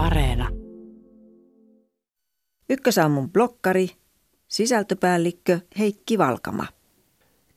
Areena. Ykkösaamun blokkari, sisältöpäällikkö Heikki Valkama.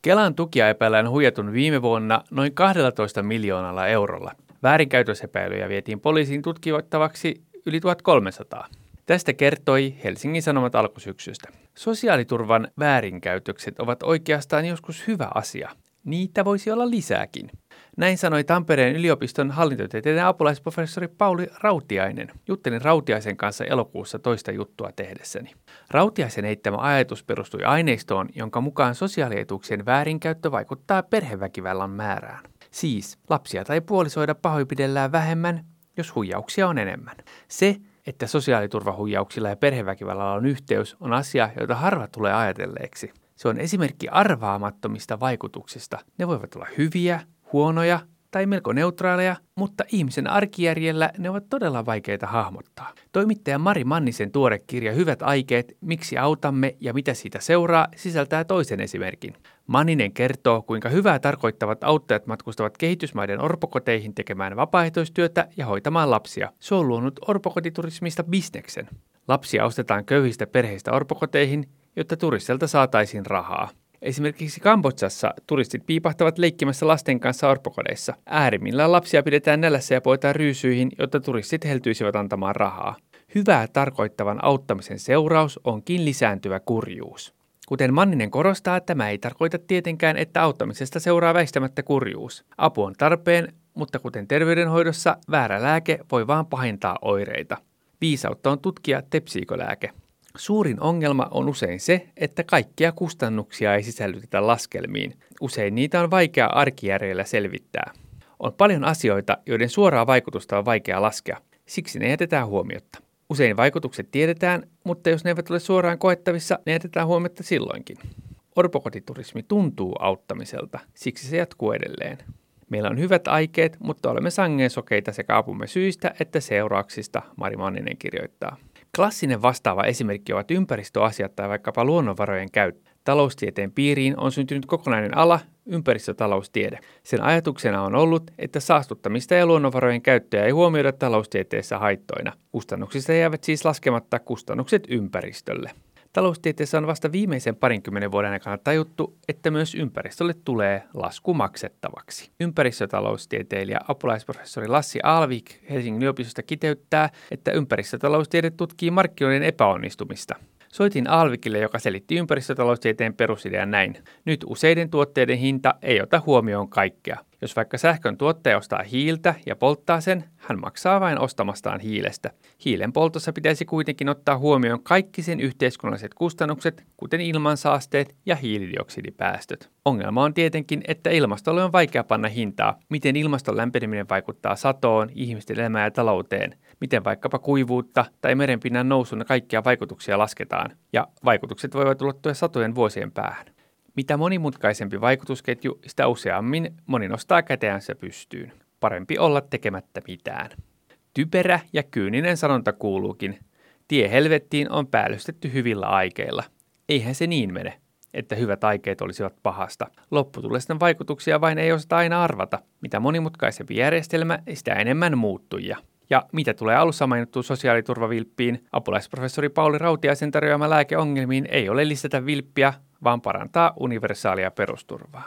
Kelan tukia epäillään huijatun viime vuonna noin 12 miljoonalla eurolla. Väärinkäytösepäilyjä vietiin poliisiin tutkivattavaksi yli 1300. Tästä kertoi Helsingin Sanomat alkusyksystä. Sosiaaliturvan väärinkäytökset ovat oikeastaan joskus hyvä asia. Niitä voisi olla lisääkin. Näin sanoi Tampereen yliopiston hallintotieteiden apulaisprofessori Pauli Rautiainen. Juttelin Rautiaisen kanssa elokuussa toista juttua tehdessäni. Rautiaisen heittämä ajatus perustui aineistoon, jonka mukaan sosiaalietuuksien väärinkäyttö vaikuttaa perheväkivallan määrään. Siis lapsia tai puolisoida pahoinpidellään vähemmän, jos huijauksia on enemmän. Se, että sosiaaliturvahuijauksilla ja perheväkivallalla on yhteys, on asia, jota harva tulee ajatelleeksi. Se on esimerkki arvaamattomista vaikutuksista. Ne voivat olla hyviä, huonoja tai melko neutraaleja, mutta ihmisen arkijärjellä ne ovat todella vaikeita hahmottaa. Toimittaja Mari Mannisen tuore kirja Hyvät aikeet, miksi autamme ja mitä siitä seuraa, sisältää toisen esimerkin. Manninen kertoo, kuinka hyvää tarkoittavat auttajat matkustavat kehitysmaiden orpokoteihin tekemään vapaaehtoistyötä ja hoitamaan lapsia. Se on luonut orpokotiturismista bisneksen. Lapsia ostetaan köyhistä perheistä orpokoteihin, jotta turistilta saataisiin rahaa. Esimerkiksi Kambodsassa turistit piipahtavat leikkimässä lasten kanssa orpokodeissa. Äärimmillään lapsia pidetään nälässä ja poitaan ryysyihin, jotta turistit heltyisivät antamaan rahaa. Hyvää tarkoittavan auttamisen seuraus onkin lisääntyvä kurjuus. Kuten Manninen korostaa, tämä ei tarkoita tietenkään, että auttamisesta seuraa väistämättä kurjuus. Apu on tarpeen, mutta kuten terveydenhoidossa, väärä lääke voi vaan pahentaa oireita. Viisautta on tutkia, tepsiikö lääke. Suurin ongelma on usein se, että kaikkia kustannuksia ei sisällytetä laskelmiin. Usein niitä on vaikea arkijärjellä selvittää. On paljon asioita, joiden suoraa vaikutusta on vaikea laskea. Siksi ne jätetään huomiotta. Usein vaikutukset tiedetään, mutta jos ne eivät ole suoraan koettavissa, ne jätetään huomiotta silloinkin. Orpokotiturismi tuntuu auttamiselta, siksi se jatkuu edelleen. Meillä on hyvät aikeet, mutta olemme sangeen sokeita sekä apumme syistä että seurauksista, Mari Manninen kirjoittaa. Klassinen vastaava esimerkki ovat ympäristöasiat tai vaikkapa luonnonvarojen käyttö. Taloustieteen piiriin on syntynyt kokonainen ala, ympäristötaloustiede. Sen ajatuksena on ollut, että saastuttamista ja luonnonvarojen käyttöä ei huomioida taloustieteessä haittoina. Kustannuksista jäävät siis laskematta kustannukset ympäristölle. Taloustieteessä on vasta viimeisen parinkymmenen vuoden aikana tajuttu, että myös ympäristölle tulee lasku maksettavaksi. Ympäristötaloustieteilijä apulaisprofessori Lassi Alvik Helsingin yliopistosta kiteyttää, että ympäristötaloustiede tutkii markkinoiden epäonnistumista. Soitin Alvikille, joka selitti ympäristötaloustieteen perusidean näin. Nyt useiden tuotteiden hinta ei ota huomioon kaikkea. Jos vaikka sähkön tuottaja ostaa hiiltä ja polttaa sen, hän maksaa vain ostamastaan hiilestä. Hiilen poltossa pitäisi kuitenkin ottaa huomioon kaikki sen yhteiskunnalliset kustannukset, kuten ilmansaasteet ja hiilidioksidipäästöt. Ongelma on tietenkin, että ilmastolle on vaikea panna hintaa, miten ilmaston lämpeneminen vaikuttaa satoon, ihmisten elämään ja talouteen, miten vaikkapa kuivuutta tai merenpinnan nousun kaikkia vaikutuksia lasketaan, ja vaikutukset voivat ulottua satojen vuosien päähän. Mitä monimutkaisempi vaikutusketju, sitä useammin moni nostaa käteänsä pystyyn. Parempi olla tekemättä mitään. Typerä ja kyyninen sanonta kuuluukin, tie helvettiin on päällystetty hyvillä aikeilla. Eihän se niin mene, että hyvät aikeet olisivat pahasta. Lopputulosten vaikutuksia vain ei osata aina arvata. Mitä monimutkaisempi järjestelmä, sitä enemmän muuttuja. Ja mitä tulee alussa mainittuun sosiaaliturvavilppiin, apulaisprofessori Pauli Rautiaisen tarjoama lääke ongelmiin ei ole lisätä vilppiä, vaan parantaa universaalia perusturvaa.